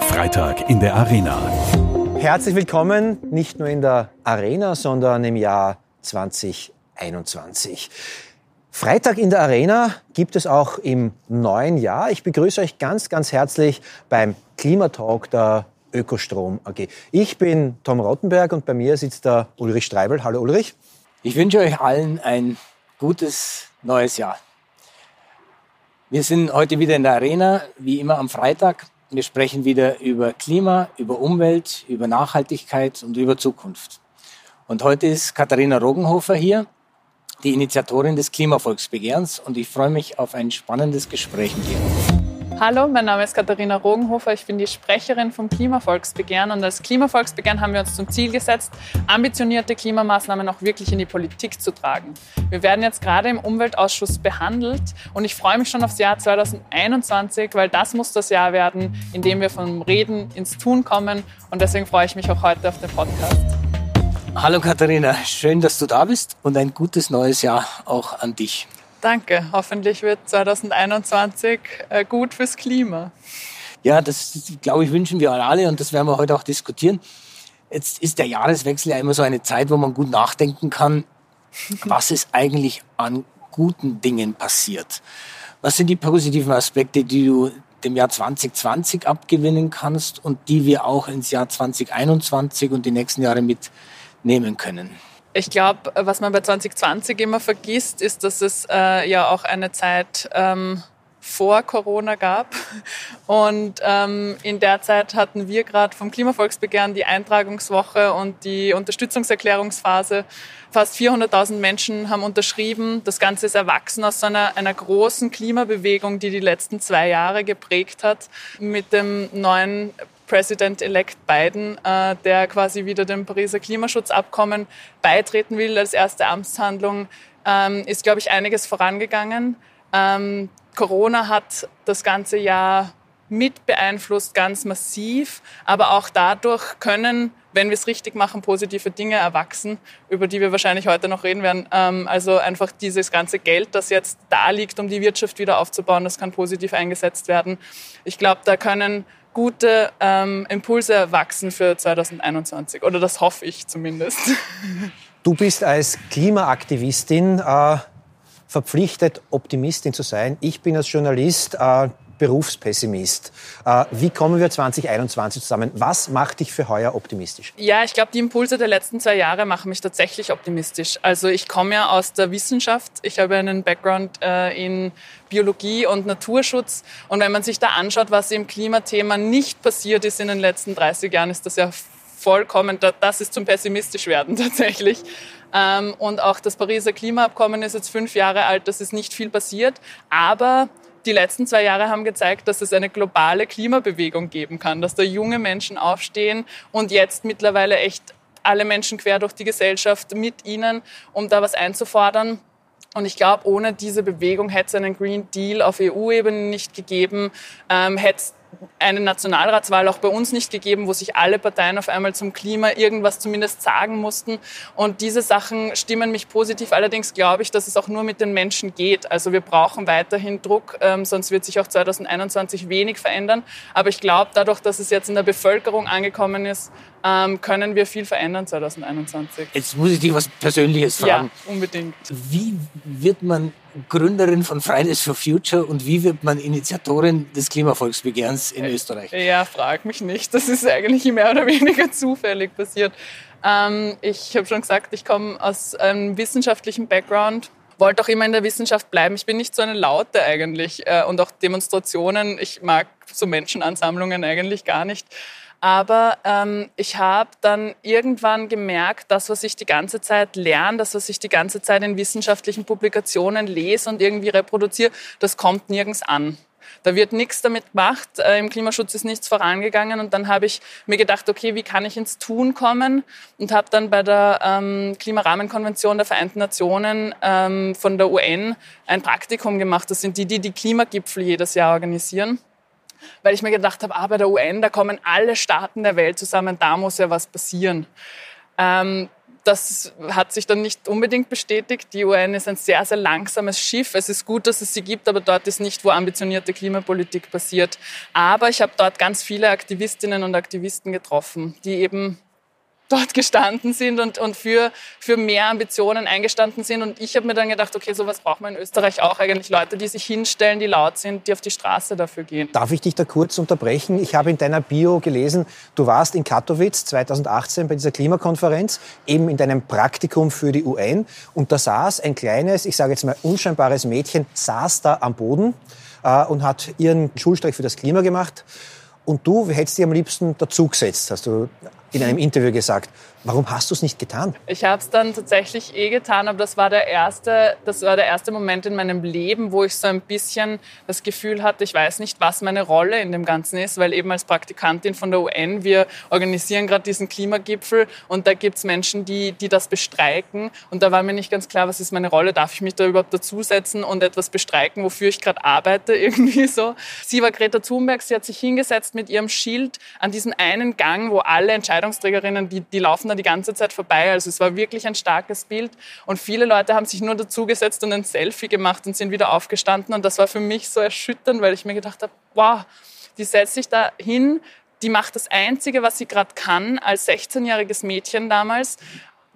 Freitag in der Arena. Herzlich willkommen, nicht nur in der Arena, sondern im Jahr 2021. Freitag in der Arena gibt es auch im neuen Jahr. Ich begrüße euch ganz, ganz herzlich beim Klimatalk der Ökostrom AG. Ich bin Tom Rottenberg und bei mir sitzt der Ulrich Streibel. Hallo Ulrich. Ich wünsche euch allen ein gutes neues Jahr. Wir sind heute wieder in der Arena, wie immer am Freitag. Wir sprechen wieder über Klima, über Umwelt, über Nachhaltigkeit und über Zukunft. Und heute ist Katharina Rogenhofer hier, die Initiatorin des Klimavolksbegehrens. Und ich freue mich auf ein spannendes Gespräch mit ihr. Hallo, mein Name ist Katharina Rogenhofer. Ich bin die Sprecherin vom Klimavolksbegehren. Und als Klimavolksbegehren haben wir uns zum Ziel gesetzt, ambitionierte Klimamaßnahmen auch wirklich in die Politik zu tragen. Wir werden jetzt gerade im Umweltausschuss behandelt. Und ich freue mich schon aufs Jahr 2021, weil das muss das Jahr werden, in dem wir vom Reden ins Tun kommen. Und deswegen freue ich mich auch heute auf den Podcast. Hallo Katharina, schön, dass du da bist und ein gutes neues Jahr auch an dich. Danke. Hoffentlich wird 2021 äh, gut fürs Klima. Ja, das, glaube ich, wünschen wir alle und das werden wir heute auch diskutieren. Jetzt ist der Jahreswechsel ja immer so eine Zeit, wo man gut nachdenken kann, was ist eigentlich an guten Dingen passiert. Was sind die positiven Aspekte, die du dem Jahr 2020 abgewinnen kannst und die wir auch ins Jahr 2021 und die nächsten Jahre mitnehmen können? Ich glaube, was man bei 2020 immer vergisst, ist, dass es äh, ja auch eine Zeit ähm, vor Corona gab. Und ähm, in der Zeit hatten wir gerade vom Klimavolksbegehren die Eintragungswoche und die Unterstützungserklärungsphase. Fast 400.000 Menschen haben unterschrieben. Das Ganze ist erwachsen aus einer, einer großen Klimabewegung, die die letzten zwei Jahre geprägt hat. Mit dem neuen President-elect Biden, äh, der quasi wieder dem Pariser Klimaschutzabkommen beitreten will als erste Amtshandlung, ähm, ist, glaube ich, einiges vorangegangen. Ähm, Corona hat das ganze Jahr mit beeinflusst, ganz massiv, aber auch dadurch können, wenn wir es richtig machen, positive Dinge erwachsen, über die wir wahrscheinlich heute noch reden werden. Ähm, also einfach dieses ganze Geld, das jetzt da liegt, um die Wirtschaft wieder aufzubauen, das kann positiv eingesetzt werden. Ich glaube, da können gute ähm, Impulse wachsen für 2021. Oder das hoffe ich zumindest. Du bist als Klimaaktivistin äh, verpflichtet, Optimistin zu sein. Ich bin als Journalist äh, Berufspessimist. Äh, wie kommen wir 2021 zusammen? Was macht dich für heuer optimistisch? Ja, ich glaube, die Impulse der letzten zwei Jahre machen mich tatsächlich optimistisch. Also ich komme ja aus der Wissenschaft. Ich habe einen Background äh, in Biologie und Naturschutz. Und wenn man sich da anschaut, was im Klimathema nicht passiert ist in den letzten 30 Jahren, ist das ja vollkommen, das ist zum pessimistisch werden tatsächlich. Ähm, und auch das Pariser Klimaabkommen ist jetzt fünf Jahre alt, das ist nicht viel passiert. Aber die letzten zwei Jahre haben gezeigt, dass es eine globale Klimabewegung geben kann, dass da junge Menschen aufstehen und jetzt mittlerweile echt alle Menschen quer durch die Gesellschaft mit ihnen, um da was einzufordern. Und ich glaube, ohne diese Bewegung hätte es einen Green Deal auf EU-Ebene nicht gegeben, ähm, hätte es eine Nationalratswahl auch bei uns nicht gegeben, wo sich alle Parteien auf einmal zum Klima irgendwas zumindest sagen mussten. Und diese Sachen stimmen mich positiv. Allerdings glaube ich, dass es auch nur mit den Menschen geht. Also wir brauchen weiterhin Druck, ähm, sonst wird sich auch 2021 wenig verändern. Aber ich glaube, dadurch, dass es jetzt in der Bevölkerung angekommen ist, ähm, können wir viel verändern 2021. Jetzt muss ich dich was Persönliches fragen. Ja, unbedingt. Wie wird man Gründerin von Fridays for Future und wie wird man Initiatorin des Klimavolksbegehrens in Österreich? Ja, frag mich nicht. Das ist eigentlich mehr oder weniger zufällig passiert. Ähm, ich habe schon gesagt, ich komme aus einem wissenschaftlichen Background wollte auch immer in der Wissenschaft bleiben. Ich bin nicht so eine Laute eigentlich äh, und auch Demonstrationen. Ich mag so Menschenansammlungen eigentlich gar nicht. Aber ähm, ich habe dann irgendwann gemerkt, das, was ich die ganze Zeit lerne, das, was ich die ganze Zeit in wissenschaftlichen Publikationen lese und irgendwie reproduziere, das kommt nirgends an. Da wird nichts damit gemacht, äh, im Klimaschutz ist nichts vorangegangen und dann habe ich mir gedacht, okay, wie kann ich ins Tun kommen und habe dann bei der ähm, Klimarahmenkonvention der Vereinten Nationen ähm, von der UN ein Praktikum gemacht. Das sind die, die die Klimagipfel jedes Jahr organisieren weil ich mir gedacht habe, ah, bei der UN, da kommen alle Staaten der Welt zusammen, da muss ja was passieren. Ähm, das hat sich dann nicht unbedingt bestätigt. Die UN ist ein sehr, sehr langsames Schiff. Es ist gut, dass es sie gibt, aber dort ist nicht, wo ambitionierte Klimapolitik passiert. Aber ich habe dort ganz viele Aktivistinnen und Aktivisten getroffen, die eben dort gestanden sind und, und für, für mehr Ambitionen eingestanden sind. Und ich habe mir dann gedacht, okay, sowas braucht man in Österreich auch eigentlich. Leute, die sich hinstellen, die laut sind, die auf die Straße dafür gehen. Darf ich dich da kurz unterbrechen? Ich habe in deiner Bio gelesen, du warst in Katowice 2018 bei dieser Klimakonferenz, eben in deinem Praktikum für die UN. Und da saß ein kleines, ich sage jetzt mal unscheinbares Mädchen, saß da am Boden äh, und hat ihren Schulstreik für das Klima gemacht. Und du hättest dir am liebsten dazugesetzt, hast du in einem Interview gesagt. Warum hast du es nicht getan? Ich habe es dann tatsächlich eh getan, aber das war der erste, das war der erste Moment in meinem Leben, wo ich so ein bisschen das Gefühl hatte, ich weiß nicht, was meine Rolle in dem Ganzen ist, weil eben als Praktikantin von der UN, wir organisieren gerade diesen Klimagipfel und da gibt es Menschen, die, die das bestreiken und da war mir nicht ganz klar, was ist meine Rolle, darf ich mich da überhaupt dazusetzen und etwas bestreiken, wofür ich gerade arbeite, irgendwie so. Sie war Greta Thunberg, sie hat sich hingesetzt mit ihrem Schild an diesen einen Gang, wo alle Entscheidungsträgerinnen, die, die laufen dann die ganze Zeit vorbei. Also es war wirklich ein starkes Bild. Und viele Leute haben sich nur dazugesetzt und ein Selfie gemacht und sind wieder aufgestanden. Und das war für mich so erschütternd, weil ich mir gedacht habe, wow, die setzt sich da hin, die macht das Einzige, was sie gerade kann, als 16-jähriges Mädchen damals,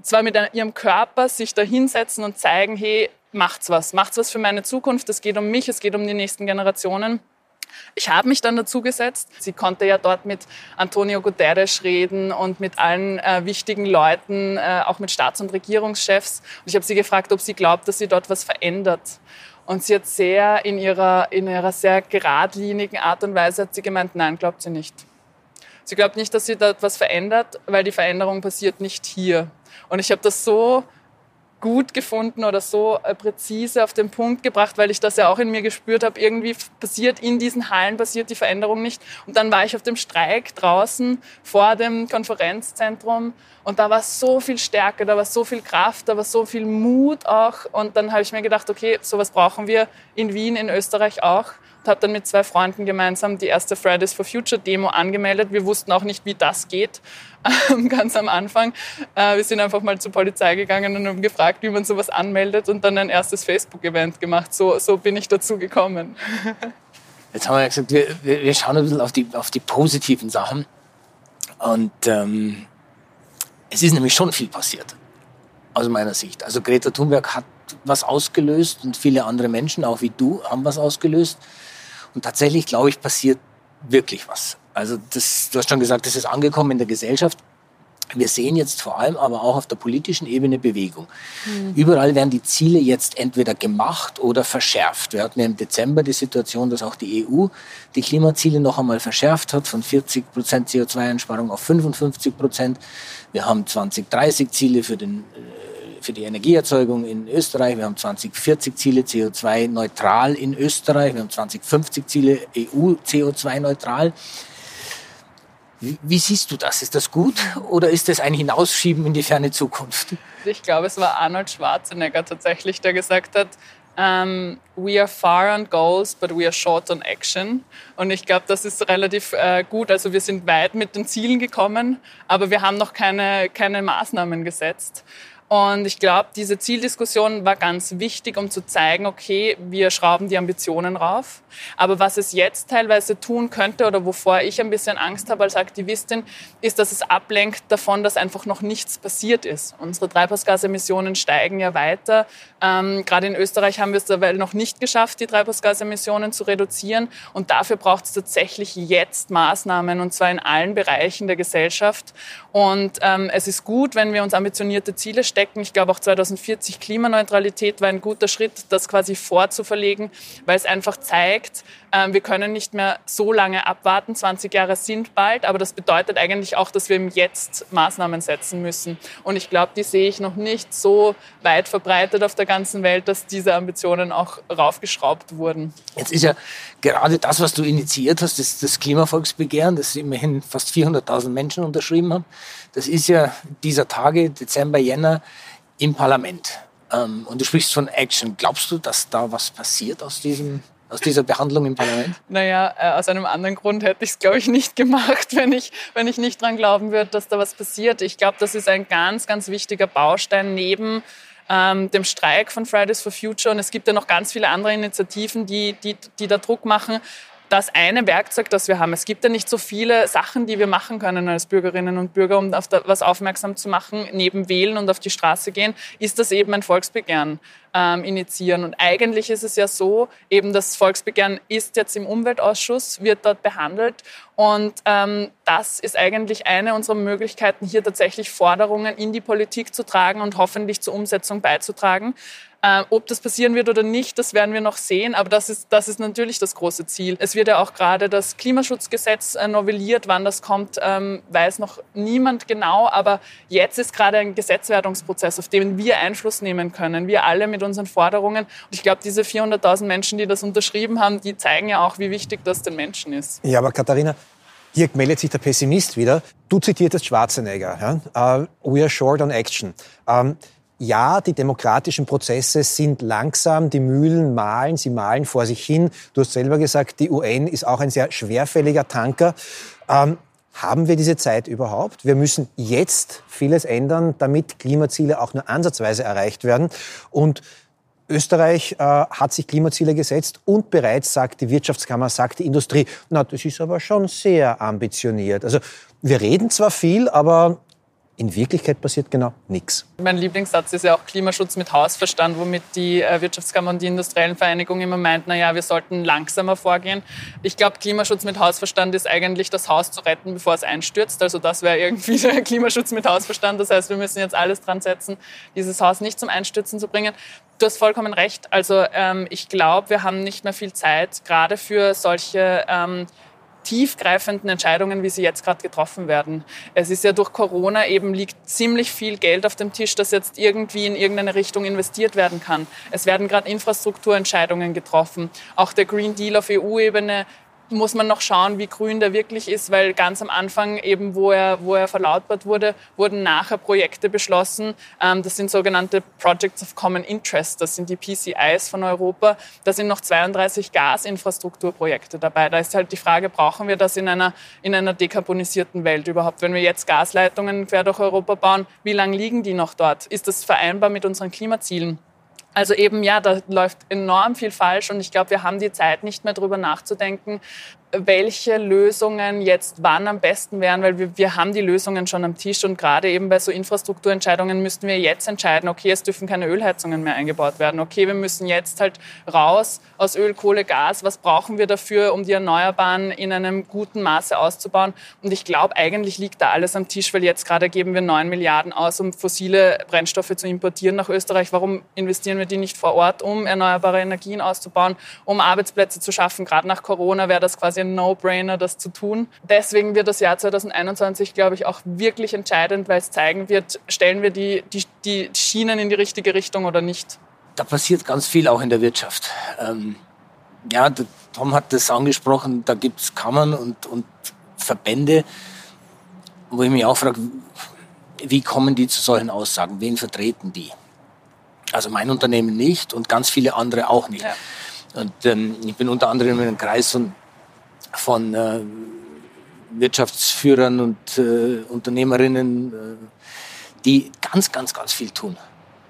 zwar mit ihrem Körper sich da hinsetzen und zeigen, hey, macht's was, macht's was für meine Zukunft, es geht um mich, es geht um die nächsten Generationen. Ich habe mich dann dazu gesetzt. Sie konnte ja dort mit Antonio Guterres reden und mit allen äh, wichtigen Leuten, äh, auch mit Staats- und Regierungschefs. Und ich habe sie gefragt, ob sie glaubt, dass sie dort was verändert. Und sie hat sehr in ihrer, in ihrer sehr geradlinigen Art und Weise hat sie gemeint, nein, glaubt sie nicht. Sie glaubt nicht, dass sie dort was verändert, weil die Veränderung passiert nicht hier. Und ich habe das so gut gefunden oder so äh, präzise auf den Punkt gebracht, weil ich das ja auch in mir gespürt habe. Irgendwie passiert in diesen Hallen passiert die Veränderung nicht. Und dann war ich auf dem Streik draußen vor dem Konferenzzentrum und da war so viel Stärke, da war so viel Kraft, da war so viel Mut auch. Und dann habe ich mir gedacht, okay, sowas brauchen wir in Wien, in Österreich auch und habe dann mit zwei Freunden gemeinsam die erste Fridays for Future Demo angemeldet. Wir wussten auch nicht, wie das geht, ganz am Anfang. Äh, wir sind einfach mal zur Polizei gegangen und haben gefragt, wie man sowas anmeldet und dann ein erstes Facebook-Event gemacht. So, so bin ich dazu gekommen. Jetzt haben wir ja gesagt, wir, wir schauen ein bisschen auf die, auf die positiven Sachen. Und ähm, es ist nämlich schon viel passiert, aus meiner Sicht. Also Greta Thunberg hat was ausgelöst und viele andere Menschen, auch wie du, haben was ausgelöst. Und tatsächlich, glaube ich, passiert wirklich was. Also das, du hast schon gesagt, das ist angekommen in der Gesellschaft. Wir sehen jetzt vor allem aber auch auf der politischen Ebene Bewegung. Mhm. Überall werden die Ziele jetzt entweder gemacht oder verschärft. Wir hatten ja im Dezember die Situation, dass auch die EU die Klimaziele noch einmal verschärft hat, von 40 Prozent CO2-Einsparung auf 55 Prozent. Wir haben 2030 Ziele für den äh, für die Energieerzeugung in Österreich. Wir haben 2040 Ziele CO2-neutral in Österreich. Wir haben 2050 Ziele EU CO2-neutral. Wie, siehst du das? Ist das gut oder ist das ein Hinausschieben in die ferne Zukunft? Ich glaube, es war Arnold Schwarzenegger tatsächlich, der gesagt hat, um, ähm, we are far on goals, but we are short on action. Und ich glaube, das ist relativ äh, gut. Also wir sind weit mit den Zielen gekommen, aber wir haben noch keine, keine Maßnahmen gesetzt. Und ich glaube, diese Zieldiskussion war ganz wichtig, um zu zeigen, okay, wir schrauben die Ambitionen rauf. Aber was es jetzt teilweise tun könnte oder wovor ich ein bisschen Angst habe als Aktivistin, ist, dass es ablenkt davon, dass einfach noch nichts passiert ist. Unsere Treibhausgasemissionen steigen ja weiter. Ähm, Gerade in Österreich haben wir es dabei noch nicht geschafft, die Treibhausgasemissionen zu reduzieren. Und dafür braucht es tatsächlich jetzt Maßnahmen, und zwar in allen Bereichen der Gesellschaft. Und ähm, es ist gut, wenn wir uns ambitionierte Ziele stecken stecken. Ich glaube auch 2040 Klimaneutralität war ein guter Schritt, das quasi vorzuverlegen, weil es einfach zeigt, wir können nicht mehr so lange abwarten. 20 Jahre sind bald, aber das bedeutet eigentlich auch, dass wir im Jetzt Maßnahmen setzen müssen. Und ich glaube, die sehe ich noch nicht so weit verbreitet auf der ganzen Welt, dass diese Ambitionen auch raufgeschraubt wurden. Jetzt ist ja gerade das, was du initiiert hast, das, das Klimavolksbegehren, das immerhin fast 400.000 Menschen unterschrieben haben, das ist ja dieser Tage, Dezember, Jänner, im Parlament. Ähm, und du sprichst von Action. Glaubst du, dass da was passiert aus diesem aus dieser Behandlung im Parlament? Naja, äh, aus einem anderen Grund hätte ich es, glaube ich, nicht gemacht, wenn ich, wenn ich nicht dran glauben würde, dass da was passiert. Ich glaube, das ist ein ganz, ganz wichtiger Baustein neben ähm, dem Streik von Fridays for Future. Und es gibt ja noch ganz viele andere Initiativen, die, die, die da Druck machen das eine Werkzeug, das wir haben. Es gibt ja nicht so viele Sachen, die wir machen können als Bürgerinnen und Bürger, um auf was aufmerksam zu machen, neben Wählen und auf die Straße gehen, ist das eben ein Volksbegehren ähm, initiieren. Und eigentlich ist es ja so, eben das Volksbegehren ist jetzt im Umweltausschuss, wird dort behandelt. Und ähm, das ist eigentlich eine unserer Möglichkeiten, hier tatsächlich Forderungen in die Politik zu tragen und hoffentlich zur Umsetzung beizutragen. Äh, ob das passieren wird oder nicht, das werden wir noch sehen. Aber das ist, das ist natürlich das große Ziel. Es wird ja auch gerade das Klimaschutzgesetz äh, novelliert. Wann das kommt, ähm, weiß noch niemand genau. Aber jetzt ist gerade ein Gesetzwerdungsprozess, auf den wir Einfluss nehmen können. Wir alle mit unseren Forderungen. Und ich glaube, diese 400.000 Menschen, die das unterschrieben haben, die zeigen ja auch, wie wichtig das den Menschen ist. Ja, aber Katharina, hier meldet sich der Pessimist wieder. Du zitiertest Schwarzenegger. Ja? Uh, we are short on action. Um, ja, die demokratischen Prozesse sind langsam, die Mühlen mahlen, sie mahlen vor sich hin. Du hast selber gesagt, die UN ist auch ein sehr schwerfälliger Tanker. Ähm, haben wir diese Zeit überhaupt? Wir müssen jetzt vieles ändern, damit Klimaziele auch nur ansatzweise erreicht werden. Und Österreich äh, hat sich Klimaziele gesetzt und bereits sagt die Wirtschaftskammer, sagt die Industrie, na, das ist aber schon sehr ambitioniert. Also wir reden zwar viel, aber in Wirklichkeit passiert genau nichts. Mein Lieblingssatz ist ja auch Klimaschutz mit Hausverstand, womit die äh, Wirtschaftskammer und die Industriellen Vereinigungen immer meinten, naja, wir sollten langsamer vorgehen. Ich glaube, Klimaschutz mit Hausverstand ist eigentlich das Haus zu retten, bevor es einstürzt. Also das wäre irgendwie der Klimaschutz mit Hausverstand. Das heißt, wir müssen jetzt alles dran setzen, dieses Haus nicht zum Einstürzen zu bringen. Du hast vollkommen recht. Also ähm, ich glaube, wir haben nicht mehr viel Zeit, gerade für solche ähm, tiefgreifenden Entscheidungen, wie sie jetzt gerade getroffen werden. Es ist ja durch Corona eben liegt ziemlich viel Geld auf dem Tisch, das jetzt irgendwie in irgendeine Richtung investiert werden kann. Es werden gerade Infrastrukturentscheidungen getroffen. Auch der Green Deal auf EU-Ebene muss man noch schauen, wie grün der wirklich ist, weil ganz am Anfang eben, wo er, wo er verlautbart wurde, wurden nachher Projekte beschlossen. Ähm, das sind sogenannte Projects of Common Interest, das sind die PCIs von Europa. Da sind noch 32 Gasinfrastrukturprojekte dabei. Da ist halt die Frage, brauchen wir das in einer, in einer dekarbonisierten Welt überhaupt? Wenn wir jetzt Gasleitungen quer durch Europa bauen, wie lange liegen die noch dort? Ist das vereinbar mit unseren Klimazielen? Also eben, ja, da läuft enorm viel falsch und ich glaube, wir haben die Zeit nicht mehr darüber nachzudenken, welche Lösungen jetzt wann am besten wären, weil wir, wir haben die Lösungen schon am Tisch und gerade eben bei so Infrastrukturentscheidungen müssten wir jetzt entscheiden, okay, es dürfen keine Ölheizungen mehr eingebaut werden, okay, wir müssen jetzt halt raus aus Öl, Kohle, Gas, was brauchen wir dafür, um die Erneuerbaren in einem guten Maße auszubauen und ich glaube, eigentlich liegt da alles am Tisch, weil jetzt gerade geben wir neun Milliarden aus, um fossile Brennstoffe zu importieren nach Österreich. Warum investieren wir die nicht vor Ort, um erneuerbare Energien auszubauen, um Arbeitsplätze zu schaffen? Gerade nach Corona wäre das quasi ein No-Brainer, das zu tun. Deswegen wird das Jahr 2021, glaube ich, auch wirklich entscheidend, weil es zeigen wird, stellen wir die, die, die Schienen in die richtige Richtung oder nicht. Da passiert ganz viel auch in der Wirtschaft. Ähm, ja, Tom hat das angesprochen, da gibt es Kammern und, und Verbände, wo ich mich auch frage, wie kommen die zu solchen Aussagen? Wen vertreten die? Also mein Unternehmen nicht und ganz viele andere auch nicht. Ja. Und ähm, ich bin unter anderem in einem Kreis von von äh, Wirtschaftsführern und äh, Unternehmerinnen, äh, die ganz, ganz, ganz viel tun.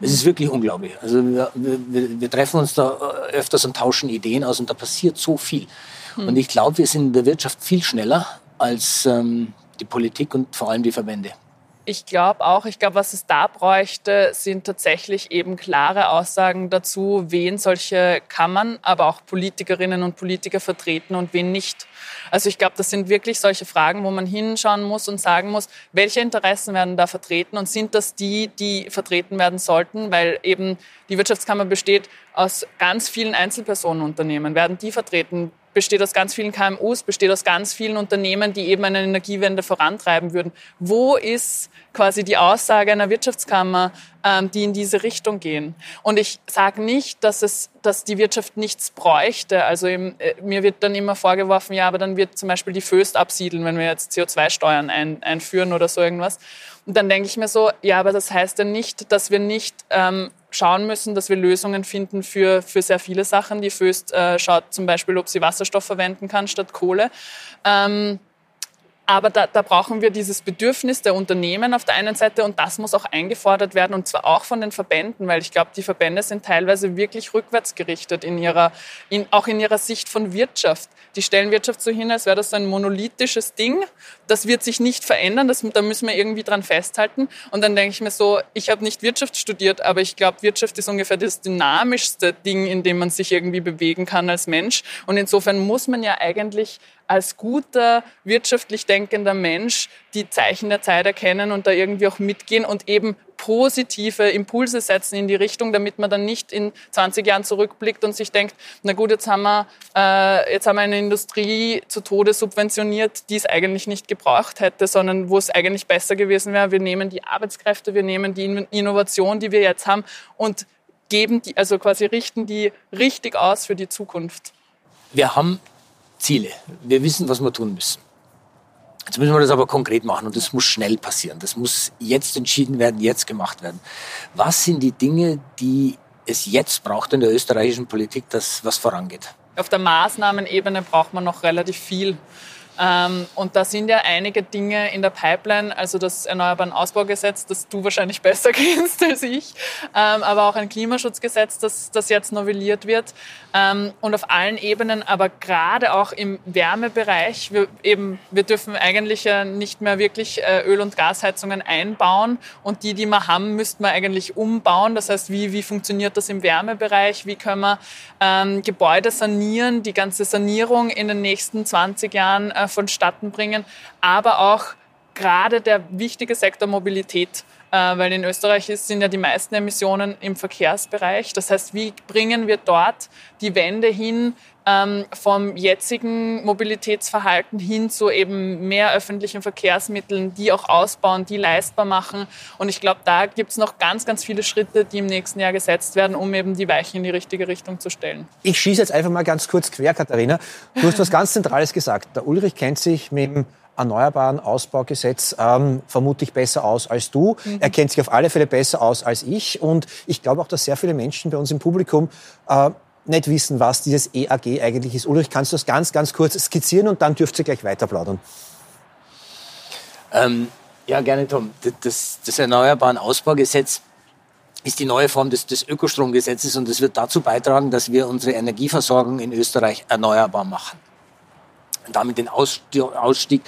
Es ist wirklich unglaublich. Also wir, wir, wir, treffen uns da äh, öfters und tauschen Ideen aus und da passiert so viel. Hm. Und ich glaube, wir sind in der Wirtschaft viel schneller als ähm, die Politik und vor allem die Verbände. Ich glaube auch, ich glaube, was es da bräuchte, sind tatsächlich eben klare Aussagen dazu, wen solche Kammern, aber auch Politikerinnen und Politiker vertreten und wen nicht. Also ich glaube, das sind wirklich solche Fragen, wo man hinschauen muss und sagen muss, welche Interessen werden da vertreten und sind das die, die vertreten werden sollten, weil eben die Wirtschaftskammer besteht aus ganz vielen Einzelpersonenunternehmen. Werden die vertreten? Besteht aus ganz vielen KMUs, besteht aus ganz vielen Unternehmen, die eben eine Energiewende vorantreiben würden. Wo ist quasi die Aussage einer Wirtschaftskammer, ähm, die in diese Richtung gehen? Und ich sage nicht, dass, es, dass die Wirtschaft nichts bräuchte. Also äh, mir wird dann immer vorgeworfen, ja, aber dann wird zum Beispiel die Föst absiedeln, wenn wir jetzt CO2-Steuern ein, einführen oder so irgendwas. Und dann denke ich mir so, ja, aber das heißt ja nicht, dass wir nicht ähm, schauen müssen, dass wir Lösungen finden für, für sehr viele Sachen. Die Föst äh, schaut zum Beispiel, ob sie Wasserstoff verwenden kann statt Kohle. Ähm, aber da, da, brauchen wir dieses Bedürfnis der Unternehmen auf der einen Seite und das muss auch eingefordert werden und zwar auch von den Verbänden, weil ich glaube, die Verbände sind teilweise wirklich rückwärtsgerichtet in ihrer, in, auch in ihrer Sicht von Wirtschaft. Die stellen Wirtschaft so hin, als wäre das so ein monolithisches Ding. Das wird sich nicht verändern, das, da müssen wir irgendwie dran festhalten. Und dann denke ich mir so, ich habe nicht Wirtschaft studiert, aber ich glaube, Wirtschaft ist ungefähr das dynamischste Ding, in dem man sich irgendwie bewegen kann als Mensch. Und insofern muss man ja eigentlich als guter, wirtschaftlich denkender Mensch die Zeichen der Zeit erkennen und da irgendwie auch mitgehen und eben positive Impulse setzen in die Richtung, damit man dann nicht in 20 Jahren zurückblickt und sich denkt, na gut, jetzt haben wir, äh, jetzt haben wir eine Industrie zu Tode subventioniert, die es eigentlich nicht gebraucht hätte, sondern wo es eigentlich besser gewesen wäre, wir nehmen die Arbeitskräfte, wir nehmen die Innovation, die wir jetzt haben und geben die, also quasi richten die richtig aus für die Zukunft. Wir haben Ziele. Wir wissen, was wir tun müssen. Jetzt müssen wir das aber konkret machen und das muss schnell passieren. Das muss jetzt entschieden werden, jetzt gemacht werden. Was sind die Dinge, die es jetzt braucht in der österreichischen Politik, dass was vorangeht? Auf der Maßnahmenebene braucht man noch relativ viel. Ähm, und da sind ja einige Dinge in der Pipeline, also das Erneuerbaren Ausbaugesetz, das du wahrscheinlich besser kennst als ich, ähm, aber auch ein Klimaschutzgesetz, das, das jetzt novelliert wird. Ähm, und auf allen Ebenen, aber gerade auch im Wärmebereich, wir, eben, wir dürfen eigentlich ja nicht mehr wirklich äh, Öl- und Gasheizungen einbauen und die, die wir haben, müssten wir eigentlich umbauen. Das heißt, wie, wie funktioniert das im Wärmebereich? Wie können wir ähm, Gebäude sanieren, die ganze Sanierung in den nächsten 20 Jahren äh, vonstatten bringen, aber auch gerade der wichtige Sektor Mobilität. Äh, weil in Österreich sind ja die meisten Emissionen im Verkehrsbereich. Das heißt, wie bringen wir dort die Wende hin ähm, vom jetzigen Mobilitätsverhalten hin zu eben mehr öffentlichen Verkehrsmitteln, die auch ausbauen, die leistbar machen. Und ich glaube, da gibt es noch ganz, ganz viele Schritte, die im nächsten Jahr gesetzt werden, um eben die Weichen in die richtige Richtung zu stellen. Ich schieße jetzt einfach mal ganz kurz quer, Katharina. Du hast was ganz Zentrales gesagt. Der Ulrich kennt sich mit dem Erneuerbaren Ausbaugesetz ähm, vermutlich besser aus als du. Mhm. Er kennt sich auf alle Fälle besser aus als ich. Und ich glaube auch, dass sehr viele Menschen bei uns im Publikum äh, nicht wissen, was dieses EAG eigentlich ist. Ulrich, kannst du das ganz, ganz kurz skizzieren und dann dürft ihr gleich weiter plaudern. Ähm, ja, gerne, Tom. Das, das Erneuerbaren Ausbaugesetz ist die neue Form des, des Ökostromgesetzes und es wird dazu beitragen, dass wir unsere Energieversorgung in Österreich erneuerbar machen damit den Ausstieg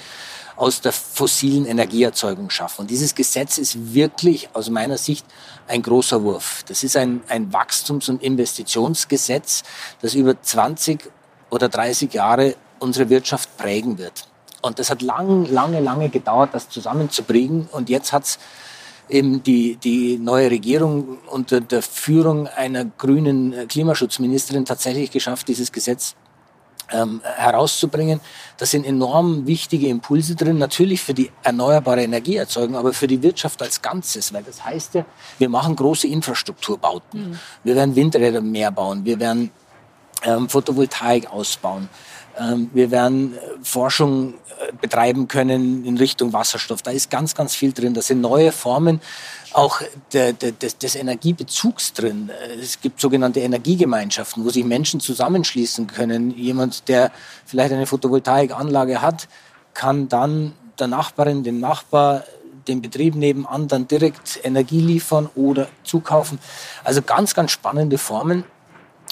aus der fossilen Energieerzeugung schaffen. Und dieses Gesetz ist wirklich aus meiner Sicht ein großer Wurf. Das ist ein, ein Wachstums- und Investitionsgesetz, das über 20 oder 30 Jahre unsere Wirtschaft prägen wird. Und das hat lang, lange, lange gedauert, das zusammenzubringen. Und jetzt hat's eben die, die neue Regierung unter der Führung einer grünen Klimaschutzministerin tatsächlich geschafft, dieses Gesetz ähm, herauszubringen. Da sind enorm wichtige Impulse drin, natürlich für die erneuerbare Energieerzeugung, aber für die Wirtschaft als Ganzes, weil das heißt ja, wir machen große Infrastrukturbauten. Mhm. Wir werden Windräder mehr bauen, wir werden ähm, Photovoltaik ausbauen. Ähm, wir werden äh, Forschung äh, betreiben können in Richtung Wasserstoff. Da ist ganz, ganz viel drin. Das sind neue Formen auch der, der, des, des Energiebezugs drin. Äh, es gibt sogenannte Energiegemeinschaften, wo sich Menschen zusammenschließen können. Jemand, der vielleicht eine Photovoltaikanlage hat, kann dann der Nachbarin, dem Nachbar, dem Betrieb nebenan dann direkt Energie liefern oder zukaufen. Also ganz, ganz spannende Formen.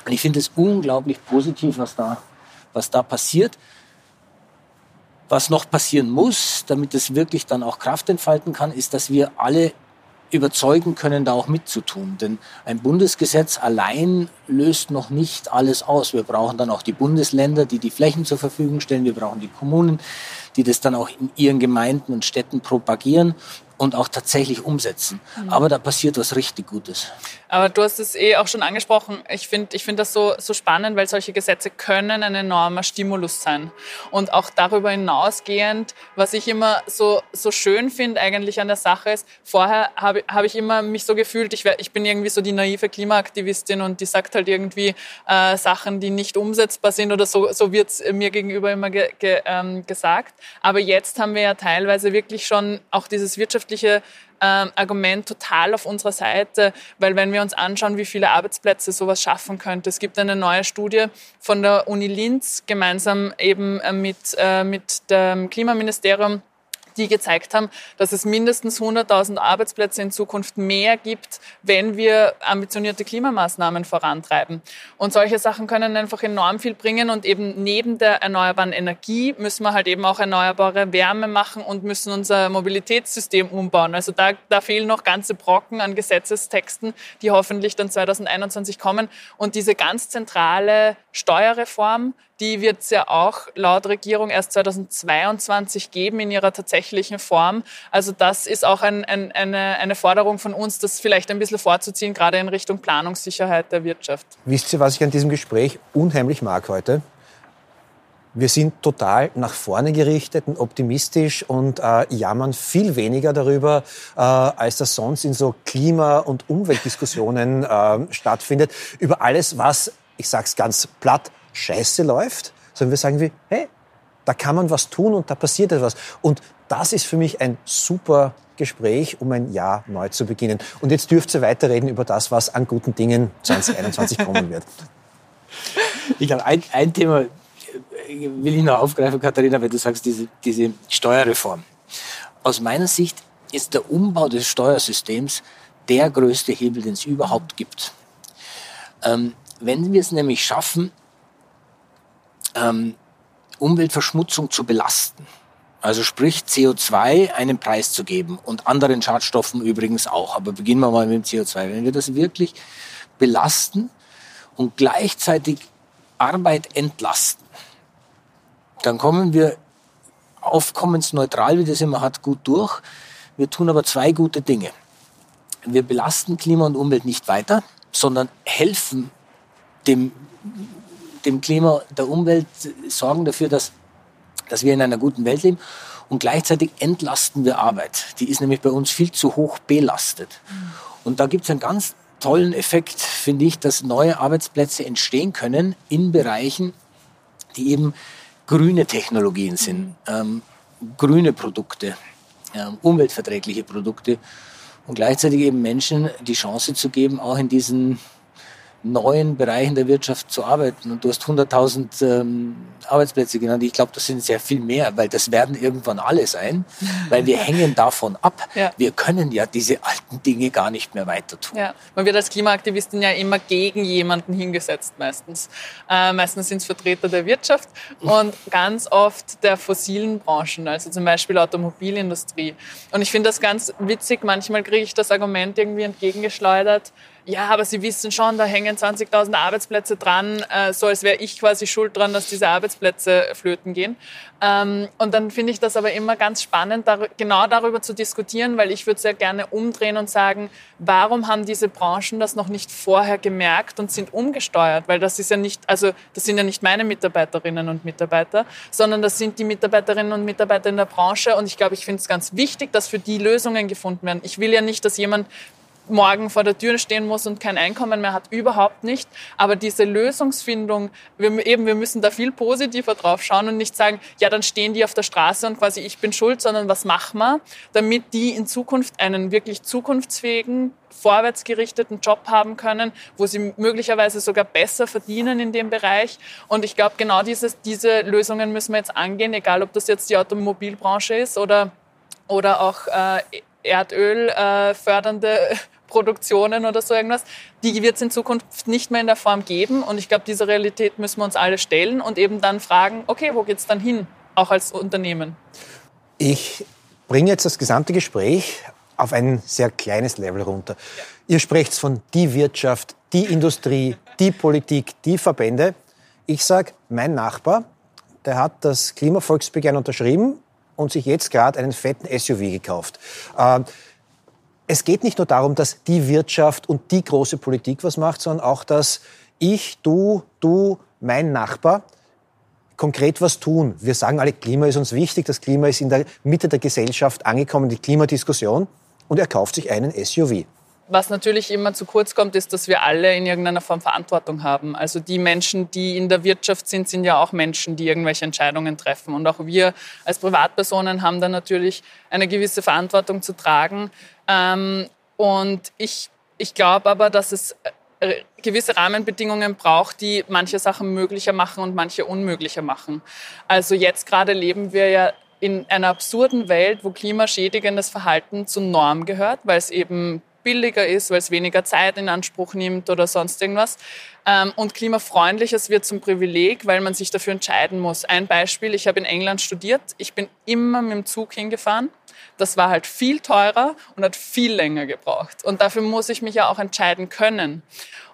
Und ich finde es unglaublich positiv, was da, was da passiert. Was noch passieren muss, damit es wirklich dann auch Kraft entfalten kann, ist, dass wir alle überzeugen können, da auch mitzutun. Denn ein Bundesgesetz allein löst noch nicht alles aus. Wir brauchen dann auch die Bundesländer, die die Flächen zur Verfügung stellen. Wir brauchen die Kommunen, die das dann auch in ihren Gemeinden und Städten propagieren und auch tatsächlich umsetzen. Mhm. Aber da passiert was richtig Gutes. Aber du hast es eh auch schon angesprochen. Ich finde ich find das so, so spannend, weil solche Gesetze können ein enormer Stimulus sein. Und auch darüber hinausgehend, was ich immer so, so schön finde eigentlich an der Sache ist, vorher habe hab ich immer mich so gefühlt, ich, wär, ich bin irgendwie so die naive Klimaaktivistin und die sagt halt irgendwie äh, Sachen, die nicht umsetzbar sind oder so, so wird es mir gegenüber immer ge, ge, ähm, gesagt. Aber jetzt haben wir ja teilweise wirklich schon auch dieses wirtschaftliche ähm, Argument total auf unserer Seite, weil wenn wir uns anschauen, wie viele Arbeitsplätze sowas schaffen könnte, es gibt eine neue Studie von der Uni Linz gemeinsam eben äh, mit, äh, mit dem Klimaministerium die gezeigt haben, dass es mindestens 100.000 Arbeitsplätze in Zukunft mehr gibt, wenn wir ambitionierte Klimamaßnahmen vorantreiben. Und solche Sachen können einfach enorm viel bringen und eben neben der erneuerbaren Energie müssen wir halt eben auch erneuerbare Wärme machen und müssen unser Mobilitätssystem umbauen. Also da, da fehlen noch ganze Brocken an Gesetzestexten, die hoffentlich dann 2021 kommen. Und diese ganz zentrale Steuerreform, die wird es ja auch laut Regierung erst 2022 geben in ihrer tatsächlichen Form. Also das ist auch ein, ein, eine, eine Forderung von uns, das vielleicht ein bisschen vorzuziehen, gerade in Richtung Planungssicherheit der Wirtschaft. Wisst ihr, was ich an diesem Gespräch unheimlich mag heute? Wir sind total nach vorne gerichtet und optimistisch und äh, jammern viel weniger darüber, äh, als das sonst in so Klima- und Umweltdiskussionen äh, stattfindet. Über alles, was, ich sage es ganz platt, scheiße läuft, sondern wir sagen wie, hey, da kann man was tun und da passiert etwas. Und das ist für mich ein super Gespräch, um ein Jahr neu zu beginnen. Und jetzt dürft ihr weiterreden über das, was an guten Dingen 2021 kommen wird. Ich glaube, ein, ein Thema will ich noch aufgreifen, Katharina, weil du sagst, diese, diese Steuerreform. Aus meiner Sicht ist der Umbau des Steuersystems der größte Hebel, den es überhaupt gibt. Ähm, wenn wir es nämlich schaffen, ähm, Umweltverschmutzung zu belasten. Also sprich CO2 einen Preis zu geben und anderen Schadstoffen übrigens auch. Aber beginnen wir mal mit dem CO2. Wenn wir das wirklich belasten und gleichzeitig Arbeit entlasten, dann kommen wir aufkommensneutral, wie das immer hat, gut durch. Wir tun aber zwei gute Dinge. Wir belasten Klima und Umwelt nicht weiter, sondern helfen dem dem Klima, der Umwelt, sorgen dafür, dass, dass wir in einer guten Welt leben. Und gleichzeitig entlasten wir Arbeit. Die ist nämlich bei uns viel zu hoch belastet. Und da gibt es einen ganz tollen Effekt, finde ich, dass neue Arbeitsplätze entstehen können in Bereichen, die eben grüne Technologien sind, ähm, grüne Produkte, ähm, umweltverträgliche Produkte und gleichzeitig eben Menschen die Chance zu geben, auch in diesen neuen Bereichen der Wirtschaft zu arbeiten. Und du hast 100.000 ähm, Arbeitsplätze genannt. Ich glaube, das sind sehr viel mehr, weil das werden irgendwann alle sein, weil wir hängen davon ab. Ja. Wir können ja diese alten Dinge gar nicht mehr weiter tun. Ja. Man wird als Klimaaktivistin ja immer gegen jemanden hingesetzt meistens. Äh, meistens sind es Vertreter der Wirtschaft und ganz oft der fossilen Branchen, also zum Beispiel Automobilindustrie. Und ich finde das ganz witzig. Manchmal kriege ich das Argument irgendwie entgegengeschleudert, ja, aber Sie wissen schon, da hängen 20.000 Arbeitsplätze dran, äh, so als wäre ich quasi schuld dran, dass diese Arbeitsplätze flöten gehen. Ähm, und dann finde ich das aber immer ganz spannend, dar genau darüber zu diskutieren, weil ich würde sehr gerne umdrehen und sagen, warum haben diese Branchen das noch nicht vorher gemerkt und sind umgesteuert? Weil das ist ja nicht, also das sind ja nicht meine Mitarbeiterinnen und Mitarbeiter, sondern das sind die Mitarbeiterinnen und Mitarbeiter in der Branche. Und ich glaube, ich finde es ganz wichtig, dass für die Lösungen gefunden werden. Ich will ja nicht, dass jemand morgen vor der Tür stehen muss und kein Einkommen mehr hat, überhaupt nicht. Aber diese Lösungsfindung, wir, eben, wir müssen da viel positiver drauf schauen und nicht sagen, ja, dann stehen die auf der Straße und quasi ich bin schuld, sondern was machen wir, damit die in Zukunft einen wirklich zukunftsfähigen, vorwärtsgerichteten Job haben können, wo sie möglicherweise sogar besser verdienen in dem Bereich. Und ich glaube, genau dieses, diese Lösungen müssen wir jetzt angehen, egal ob das jetzt die Automobilbranche ist oder, oder auch äh, Erdöl äh, fördernde Produktionen oder so irgendwas, die wird es in Zukunft nicht mehr in der Form geben. Und ich glaube, diese Realität müssen wir uns alle stellen und eben dann fragen, okay, wo geht es dann hin, auch als Unternehmen? Ich bringe jetzt das gesamte Gespräch auf ein sehr kleines Level runter. Ja. Ihr sprecht von die Wirtschaft, die Industrie, die Politik, die Verbände. Ich sage, mein Nachbar, der hat das Klimavolksbegehren unterschrieben und sich jetzt gerade einen fetten SUV gekauft. Äh, es geht nicht nur darum, dass die Wirtschaft und die große Politik was macht, sondern auch, dass ich, du, du, mein Nachbar konkret was tun. Wir sagen alle, Klima ist uns wichtig, das Klima ist in der Mitte der Gesellschaft angekommen, die Klimadiskussion, und er kauft sich einen SUV. Was natürlich immer zu kurz kommt, ist, dass wir alle in irgendeiner Form Verantwortung haben. Also die Menschen, die in der Wirtschaft sind, sind ja auch Menschen, die irgendwelche Entscheidungen treffen. Und auch wir als Privatpersonen haben da natürlich eine gewisse Verantwortung zu tragen. Ähm, und ich, ich glaube aber, dass es äh, gewisse Rahmenbedingungen braucht, die manche Sachen möglicher machen und manche unmöglicher machen. Also jetzt gerade leben wir ja in einer absurden Welt, wo klimaschädigendes Verhalten zur Norm gehört, weil es eben billiger ist, weil es weniger Zeit in Anspruch nimmt oder sonst irgendwas. Ähm, und klimafreundliches wird zum Privileg, weil man sich dafür entscheiden muss. Ein Beispiel, ich habe in England studiert, ich bin immer mit dem Zug hingefahren. Das war halt viel teurer und hat viel länger gebraucht. Und dafür muss ich mich ja auch entscheiden können.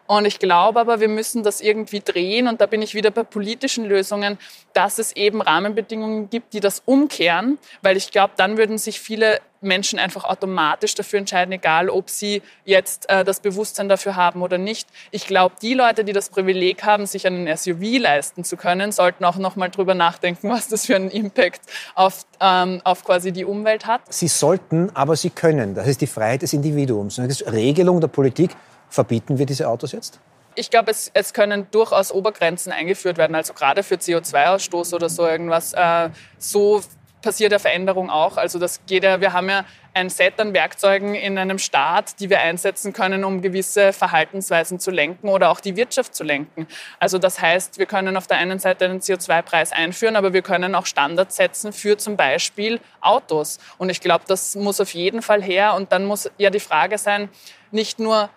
Und ich glaube aber, wir müssen das irgendwie drehen. Und da bin ich wieder bei politischen Lösungen, dass es eben Rahmenbedingungen gibt, die das umkehren. Weil ich glaube, dann würden sich viele Menschen einfach automatisch dafür entscheiden, egal ob sie jetzt äh, das Bewusstsein dafür haben oder nicht. Ich glaube, die Leute, die das Privileg haben, sich einen SUV leisten zu können, sollten auch noch mal drüber nachdenken, was das für einen Impact auf, ähm, auf quasi die Umwelt hat. Sie sollten, aber sie können. Das ist die Freiheit des Individuums. Das ist Regelung der Politik Verbieten wir diese Autos jetzt? Ich glaube, es, es, können durchaus Obergrenzen eingeführt werden, also gerade für CO2-Ausstoß oder so irgendwas. Äh, so passiert ja Veränderung auch. Also das geht ja, wir haben ja ein Set an Werkzeugen in einem Staat, die wir einsetzen können, um gewisse Verhaltensweisen zu lenken oder auch die Wirtschaft zu lenken. Also das heißt, wir können auf der einen Seite einen CO2-Preis einführen, aber wir können auch Standards setzen für zum Beispiel Autos. Und ich glaube, das muss auf jeden Fall her. Und dann muss ja die Frage sein, nicht nur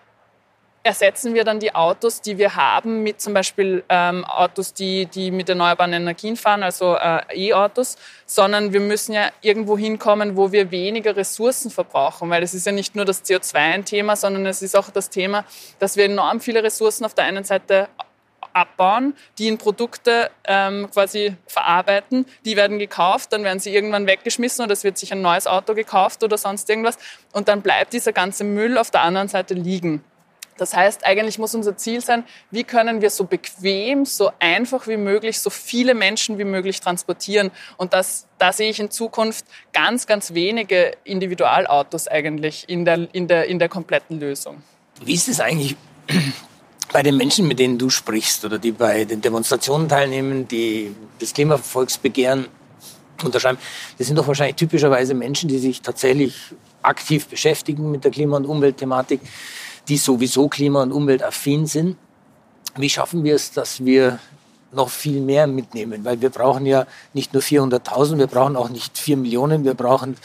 ersetzen wir dann die Autos, die wir haben, mit zum Beispiel ähm, Autos, die, die mit erneuerbaren Energien fahren, also äh, E-Autos, sondern wir müssen ja irgendwo hinkommen, wo wir weniger Ressourcen verbrauchen, weil es ist ja nicht nur das CO2 ein Thema, sondern es ist auch das Thema, dass wir enorm viele Ressourcen auf der einen Seite abbauen, die in Produkte ähm, quasi verarbeiten. Die werden gekauft, dann werden sie irgendwann weggeschmissen oder es wird sich ein neues Auto gekauft oder sonst irgendwas. Und dann bleibt dieser ganze Müll auf der anderen Seite liegen. Das heißt, eigentlich muss unser Ziel sein, wie können wir so bequem, so einfach wie möglich, so viele Menschen wie möglich transportieren. Und das, da sehe ich in Zukunft ganz, ganz wenige Individualautos eigentlich in der, in der, in der kompletten Lösung. Wie ist es eigentlich bei den Menschen, mit denen du sprichst oder die bei den Demonstrationen teilnehmen, die das Klimavolksbegehren unterschreiben? Das sind doch wahrscheinlich typischerweise Menschen, die sich tatsächlich aktiv beschäftigen mit der Klima- und Umweltthematik die sowieso klima- und umweltaffin sind. Wie schaffen wir es, dass wir noch viel mehr mitnehmen, weil wir brauchen ja nicht nur 400.000, wir brauchen auch nicht 4 Millionen, wir brauchen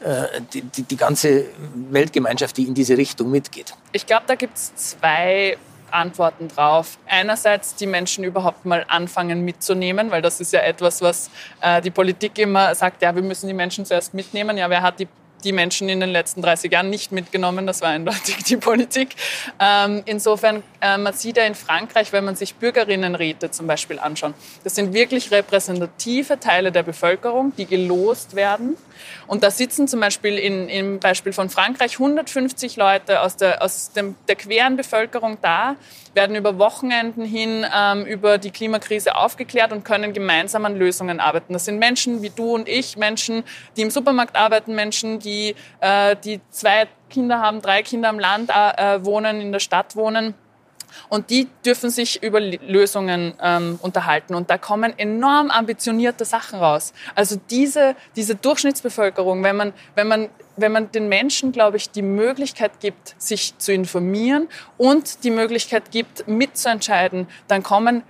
äh, die, die, die, ganze Weltgemeinschaft, die in diese Richtung mitgeht. Ich glaube, da gibt es zwei Antworten drauf. Einerseits die Menschen überhaupt mal anfangen mitzunehmen, weil das ist ja etwas, was äh, die Politik immer sagt, ja, wir müssen die Menschen zuerst mitnehmen. Ja, wer hat die die Menschen in den letzten 30 Jahren nicht mitgenommen. Das war eindeutig die Politik. Ähm, insofern, äh, man sieht ja in Frankreich, wenn man sich Bürgerinnenräte zum Beispiel anschaut, das sind wirklich repräsentative Teile der Bevölkerung, die gelost werden. Und da sitzen zum Beispiel in, im Beispiel von Frankreich 150 Leute aus der, aus dem, der queren Bevölkerung da, werden über Wochenenden hin ähm, über die Klimakrise aufgeklärt und können gemeinsam an Lösungen arbeiten. Das sind Menschen wie du und ich, Menschen, die im Supermarkt arbeiten, Menschen, die, äh, die zwei Kinder haben, drei Kinder am Land äh, wohnen, in der Stadt wohnen. Und die dürfen sich über Lösungen ähm, unterhalten. Und da kommen enorm ambitionierte Sachen raus. Also diese, diese Durchschnittsbevölkerung, wenn man, wenn man wenn man den Menschen, glaube ich, die Möglichkeit gibt, sich zu informieren und die Möglichkeit gibt, mitzuentscheiden, dann kommen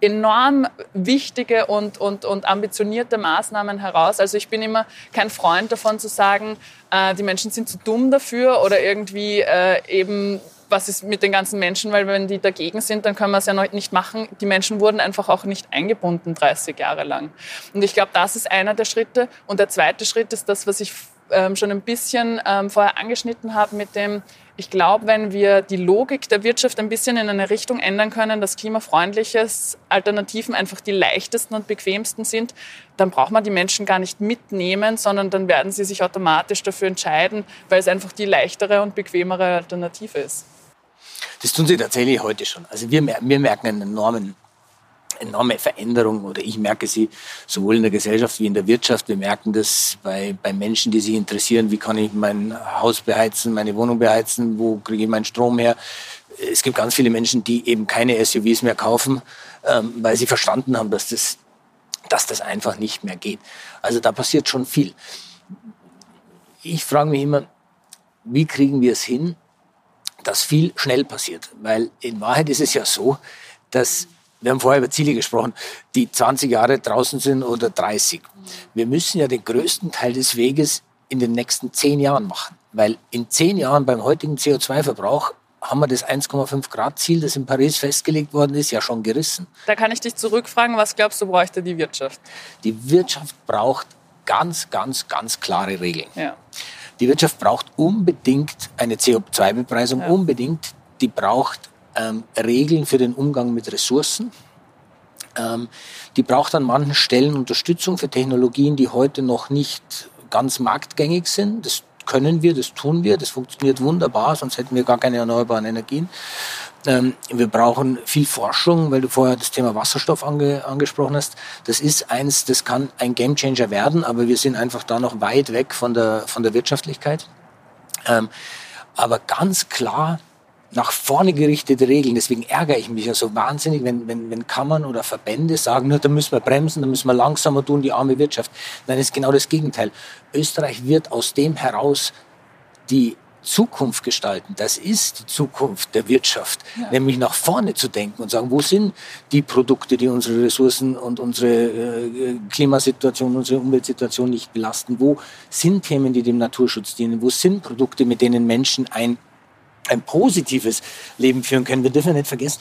enorm wichtige und, und, und ambitionierte Maßnahmen heraus. Also ich bin immer kein Freund davon zu sagen, äh, die Menschen sind zu dumm dafür oder irgendwie äh, eben was ist mit den ganzen Menschen, weil wenn die dagegen sind, dann können wir es ja noch nicht machen. Die Menschen wurden einfach auch nicht eingebunden 30 Jahre lang. Und ich glaube, das ist einer der Schritte. Und der zweite Schritt ist das, was ich ähm, schon ein bisschen ähm, vorher angeschnitten habe mit dem, ich glaube, wenn wir die Logik der Wirtschaft ein bisschen in eine Richtung ändern können, dass klimafreundliches Alternativen einfach die leichtesten und bequemsten sind, dann braucht man die Menschen gar nicht mitnehmen, sondern dann werden sie sich automatisch dafür entscheiden, weil es einfach die leichtere und bequemere Alternative ist. Das tun sie tatsächlich heute schon. Also wir, wir merken einen enormen enorme Veränderung oder ich merke sie sowohl in der Gesellschaft wie in der Wirtschaft. Wir merken das bei, bei Menschen, die sich interessieren, wie kann ich mein Haus beheizen, meine Wohnung beheizen, wo kriege ich meinen Strom her. Es gibt ganz viele Menschen, die eben keine SUVs mehr kaufen, ähm, weil sie verstanden haben, dass das, dass das einfach nicht mehr geht. Also da passiert schon viel. Ich frage mich immer, wie kriegen wir es hin, dass viel schnell passiert? Weil in Wahrheit ist es ja so, dass wir haben vorher über Ziele gesprochen, die 20 Jahre draußen sind oder 30. Wir müssen ja den größten Teil des Weges in den nächsten 10 Jahren machen. Weil in 10 Jahren beim heutigen CO2-Verbrauch haben wir das 1,5 Grad Ziel, das in Paris festgelegt worden ist, ja schon gerissen. Da kann ich dich zurückfragen, was glaubst du, bräuchte die Wirtschaft? Die Wirtschaft braucht ganz, ganz, ganz klare Regeln. Ja. Die Wirtschaft braucht unbedingt eine CO2-Bepreisung, Ja. unbedingt. Die braucht ähm, Regeln für den Umgang mit Ressourcen. Ähm, die braucht an manchen Stellen Unterstützung für Technologien, die heute noch nicht ganz marktgängig sind. Das können wir, das tun wir, das funktioniert wunderbar, sonst hätten wir gar keine erneuerbaren Energien. Ähm, wir brauchen viel Forschung, weil du vorher das Thema Wasserstoff ange, angesprochen hast. Das ist eins, das kann ein Gamechanger werden, aber wir sind einfach da noch weit weg von der, von der Wirtschaftlichkeit. Ähm, aber ganz klar nach vorne gerichtete Regeln. Deswegen ärgere ich mich ja so wahnsinnig, wenn, wenn, wenn Kammern oder Verbände sagen, na, da müssen wir bremsen, da müssen wir langsamer tun, die arme Wirtschaft. Nein, ist genau das Gegenteil. Österreich wird aus dem heraus die Zukunft gestalten. Das ist die Zukunft der Wirtschaft, nämlich nach vorne zu denken und sagen, wo sind die Produkte, die unsere Ressourcen und unsere äh, Klimasituation, unsere Umweltsituation nicht belasten? Wo sind Themen, die dem Naturschutz dienen? Wo sind Produkte, mit denen Menschen ein ein positives Leben führen können. Wir dürfen ja nicht vergessen,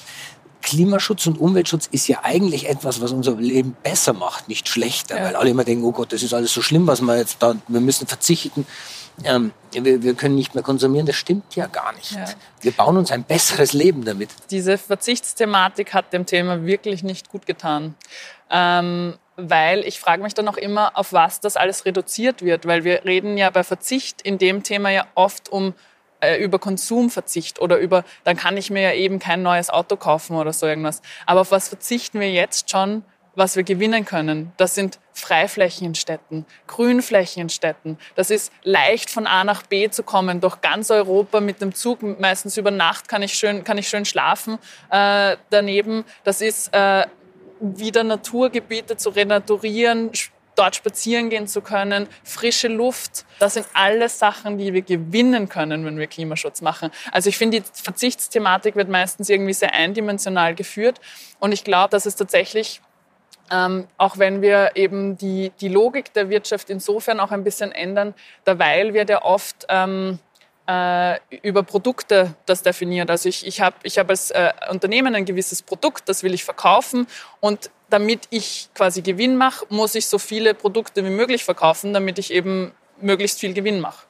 Klimaschutz und Umweltschutz ist ja eigentlich etwas, was unser Leben besser macht, nicht schlechter. Ja. Weil alle immer denken, oh Gott, das ist alles so schlimm, was wir jetzt da, wir müssen verzichten. Ähm, wir, wir können nicht mehr konsumieren. Das stimmt ja gar nicht. Ja. Wir bauen uns ein besseres Leben damit. Diese Verzichtsthematik hat dem Thema wirklich nicht gut getan. Ähm, weil ich frage mich dann auch immer, auf was das alles reduziert wird. Weil wir reden ja bei Verzicht in dem Thema ja oft um äh, über Konsumverzicht oder über, dann kann ich mir ja eben kein neues Auto kaufen oder so irgendwas. Aber auf was verzichten wir jetzt schon, was wir gewinnen können? Das sind Freiflächen in Städten, Grünflächen in Städten. Das ist leicht von A nach B zu kommen, durch ganz Europa mit dem Zug. Meistens über Nacht kann ich schön, kann ich schön schlafen äh, daneben. Das ist äh, wieder Naturgebiete zu renaturieren, dort spazieren gehen zu können, frische Luft. Das sind alles Sachen, die wir gewinnen können, wenn wir Klimaschutz machen. Also ich finde, die Verzichtsthematik wird meistens irgendwie sehr eindimensional geführt. Und ich glaube, dass es tatsächlich ähm, auch wenn wir eben die, die Logik der Wirtschaft insofern auch ein bisschen ändern, derweil wird ja oft ähm, äh, über Produkte das definiert. Also ich, ich habe ich hab als äh, Unternehmen ein gewisses Produkt, das will ich verkaufen und damit ich quasi Gewinn mache, muss ich so viele Produkte wie möglich verkaufen, damit ich eben möglichst viel Gewinn mache.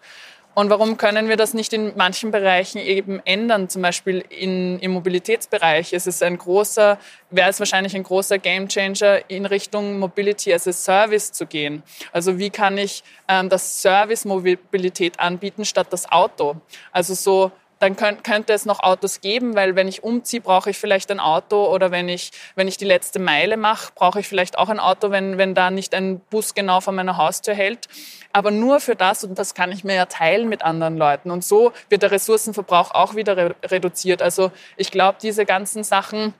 Und warum können wir das nicht in manchen Bereichen eben ändern? Zum Beispiel in, im Mobilitätsbereich ist es ein großer, wäre es wahrscheinlich ein großer Gamechanger in Richtung Mobility as a Service zu gehen. Also wie kann ich ähm, das Service Mobilität anbieten statt das Auto? Also so dann könnt, könnte es noch Autos geben, weil wenn ich umziehe, brauche ich vielleicht ein Auto oder wenn ich, wenn ich die letzte Meile mache, brauche ich vielleicht auch ein Auto, wenn, wenn da nicht ein Bus genau vor meiner Haustür hält. Aber nur für das, und das kann ich mir ja teilen mit anderen Leuten. Und so wird der Ressourcenverbrauch auch wieder re reduziert. Also ich glaube, diese ganzen Sachen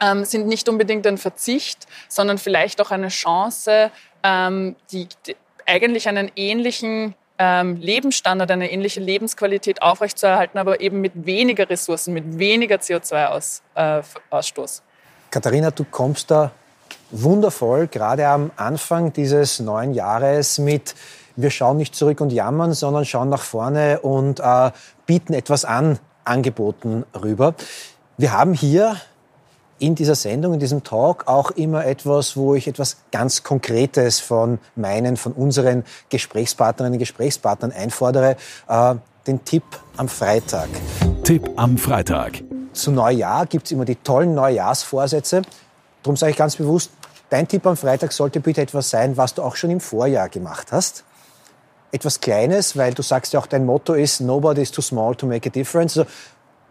ähm, sind nicht unbedingt ein Verzicht, sondern vielleicht auch eine Chance, ähm, die, die eigentlich einen ähnlichen ähm, Lebensstandard, eine ähnliche Lebensqualität aufrechtzuerhalten, aber eben mit weniger Ressourcen, mit weniger CO2-Ausstoß. Katharina, du kommst da wundervoll, gerade am Anfang dieses neuen Jahres mit wir schauen nicht zurück und jammern, sondern schauen nach vorne und äh, bieten etwas an, Angeboten rüber. Wir haben hier in dieser Sendung, in diesem Talk auch immer etwas, wo ich etwas ganz Konkretes von meinen, von unseren Gesprächspartnerinnen und Gesprächspartnern einfordere. Äh, den Tipp am Freitag. Tipp am Freitag. Zu Neujahr gibt's immer die tollen Neujahrsvorsätze. Darum sage ich ganz bewusst, dein Tipp am Freitag sollte bitte etwas sein, was du auch schon im Vorjahr gemacht hast. Etwas Kleines, weil du sagst ja auch, dein Motto ist, nobody is too small to make a difference. Also,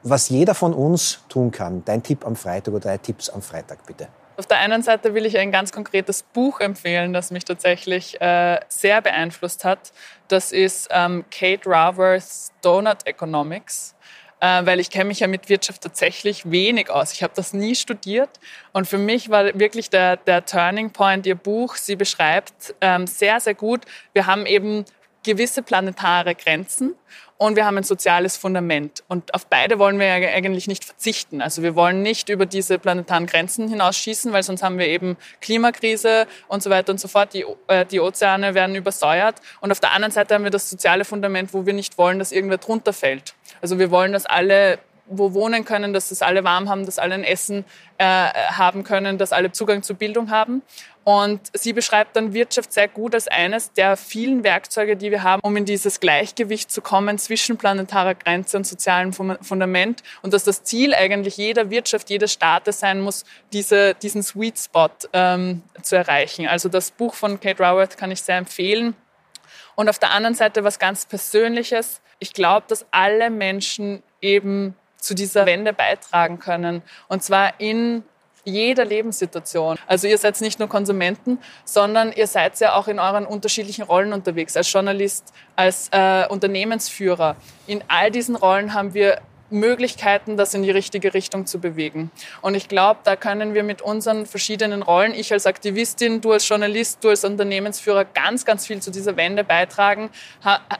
was jeder von uns tun kann. Dein Tipp am Freitag oder drei Tipps am Freitag, bitte. Auf der einen Seite will ich ein ganz konkretes Buch empfehlen, das mich tatsächlich äh, sehr beeinflusst hat. Das ist ähm, Kate Raworth's Donut Economics äh, weil ich kenne mich ja mit Wirtschaft tatsächlich wenig aus. Ich habe das nie studiert und für mich war wirklich der, der Turning Point ihr Buch. Sie beschreibt ähm, sehr, sehr gut, wir haben eben gewisse planetare Grenzen und wir haben ein soziales Fundament. Und auf beide wollen wir eigentlich nicht verzichten. Also wir wollen nicht über diese planetaren Grenzen hinausschießen, weil sonst haben wir eben Klimakrise und so weiter und so fort. Die, äh, die Ozeane werden übersäuert. Und auf der anderen Seite haben wir das soziale Fundament, wo wir nicht wollen, dass irgendwer drunter fällt. Also wir wollen, dass alle wo wohnen können, dass das alle warm haben, dass alle ein Essen äh, haben können, dass alle Zugang zur Bildung haben. Und sie beschreibt dann Wirtschaft sehr gut als eines der vielen Werkzeuge, die wir haben, um in dieses Gleichgewicht zu kommen zwischen planetarer Grenze und sozialem Fundament. Und dass das Ziel eigentlich jeder Wirtschaft, jedes Staates sein muss, diese, diesen Sweet Spot ähm, zu erreichen. Also das Buch von Kate Raworth kann ich sehr empfehlen. Und auf der anderen Seite was ganz Persönliches. Ich glaube, dass alle Menschen eben zu dieser Wende beitragen können. Und zwar in jeder Lebenssituation. Also ihr seid nicht nur Konsumenten, sondern ihr seid ja auch in euren unterschiedlichen Rollen unterwegs, als Journalist, als äh, Unternehmensführer. In all diesen Rollen haben wir Möglichkeiten, das in die richtige Richtung zu bewegen. Und ich glaube, da können wir mit unseren verschiedenen Rollen, ich als Aktivistin, du als Journalist, du als Unternehmensführer, ganz, ganz viel zu dieser Wende beitragen.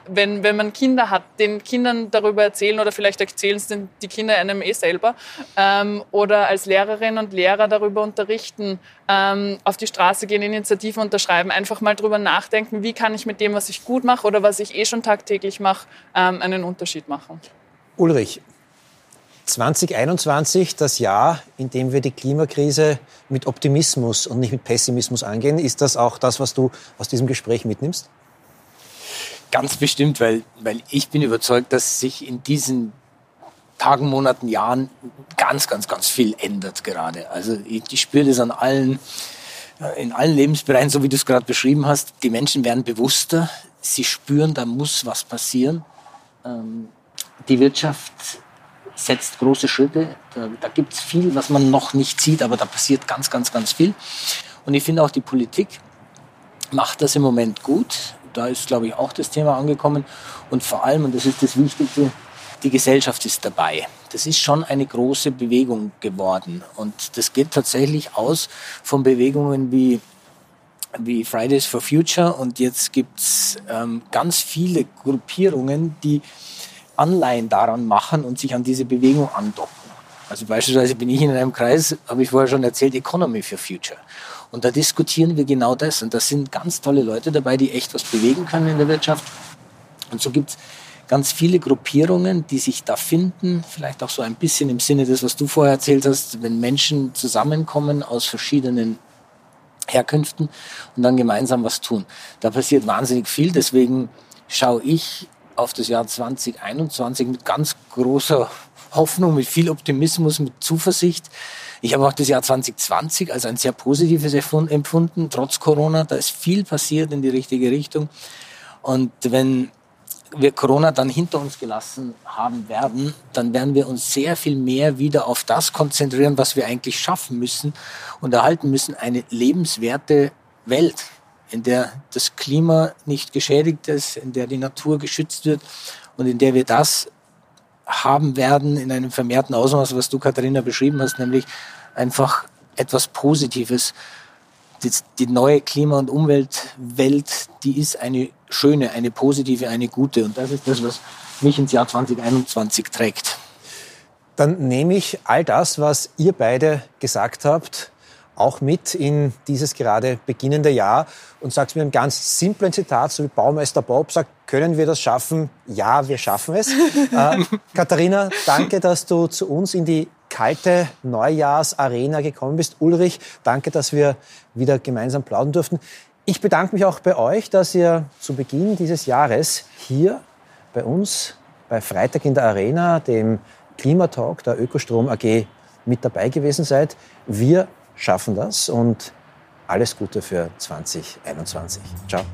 Wenn, wenn man Kinder hat, den Kindern darüber erzählen oder vielleicht erzählen es die Kinder einem eh selber ähm, oder als Lehrerin und Lehrer darüber unterrichten, ähm, auf die Straße gehen, Initiativen unterschreiben, einfach mal drüber nachdenken, wie kann ich mit dem, was ich gut mache oder was ich eh schon tagtäglich mache, ähm, einen Unterschied machen. Ulrich, 2021, das Jahr, in dem wir die Klimakrise mit Optimismus und nicht mit Pessimismus angehen. Ist das auch das, was du aus diesem Gespräch mitnimmst? Ganz bestimmt, weil, weil ich bin überzeugt, dass sich in diesen Tagen, Monaten, Jahren ganz, ganz, ganz viel ändert gerade. Also ich, ich spüre das an allen, äh, in allen Lebensbereichen, so wie du es gerade beschrieben hast. Die Menschen werden bewusster, sie spüren, da muss was passieren. Ähm, die Wirtschaft setzt große Schritte. Da, da gibt es viel, was man noch nicht sieht, aber da passiert ganz, ganz, ganz viel. Und ich finde auch die Politik macht das im Moment gut. Da ist, glaube ich, auch das Thema angekommen. Und vor allem, und das ist das Wichtigste, die Gesellschaft ist dabei. Das ist schon eine große Bewegung geworden. Und das geht tatsächlich aus von Bewegungen wie, wie Fridays for Future. Und jetzt gibt's ähm, ganz viele Gruppierungen, die Anleihen daran machen und sich an diese Bewegung andocken. Also beispielsweise bin ich in einem Kreis, habe ich vorher schon erzählt, Economy for Future. Und da diskutieren wir genau das. Und da sind ganz tolle Leute dabei, die echt was bewegen können in der Wirtschaft. Und so gibt es ganz viele Gruppierungen, die sich da finden, vielleicht auch so ein bisschen im Sinne des, was du vorher erzählt hast, wenn Menschen zusammenkommen aus verschiedenen Herkünften und dann gemeinsam was tun. Da passiert wahnsinnig viel, deswegen schaue ich auf das Jahr 2021 mit ganz großer Hoffnung, mit viel Optimismus, mit Zuversicht. Ich habe auch das Jahr 2020 als ein sehr positives empfunden, trotz Corona. Da ist viel passiert in die richtige Richtung. Und wenn wir Corona dann hinter uns gelassen haben werden, dann werden wir uns sehr viel mehr wieder auf das konzentrieren, was wir eigentlich schaffen müssen und erhalten müssen, eine lebenswerte Welt in der das Klima nicht geschädigt ist, in der die Natur geschützt wird und in der wir das haben werden in einem vermehrten Ausmaß, was du, Katharina, beschrieben hast, nämlich einfach etwas Positives. Die, die neue Klima- und Umweltwelt, die ist eine schöne, eine positive, eine gute. Und das ist das, was mich ins Jahr 2021 trägt. Dann nehme ich all das, was ihr beide gesagt habt, auch mit in dieses gerade beginnende Jahr und sagst mir ein ganz simplen Zitat, so wie Baumeister Bob sagt, können wir das schaffen? Ja, wir schaffen es. äh, Katharina, danke, dass du zu uns in die kalte Neujahrsarena gekommen bist. Ulrich, danke, dass wir wieder gemeinsam plaudern durften. Ich bedanke mich auch bei euch, dass ihr zu Beginn dieses Jahres hier bei uns bei Freitag in der Arena, dem Klimatalk der Ökostrom AG, mit dabei gewesen seid. Wir schaffen das und alles Gute für 2021. Ciao.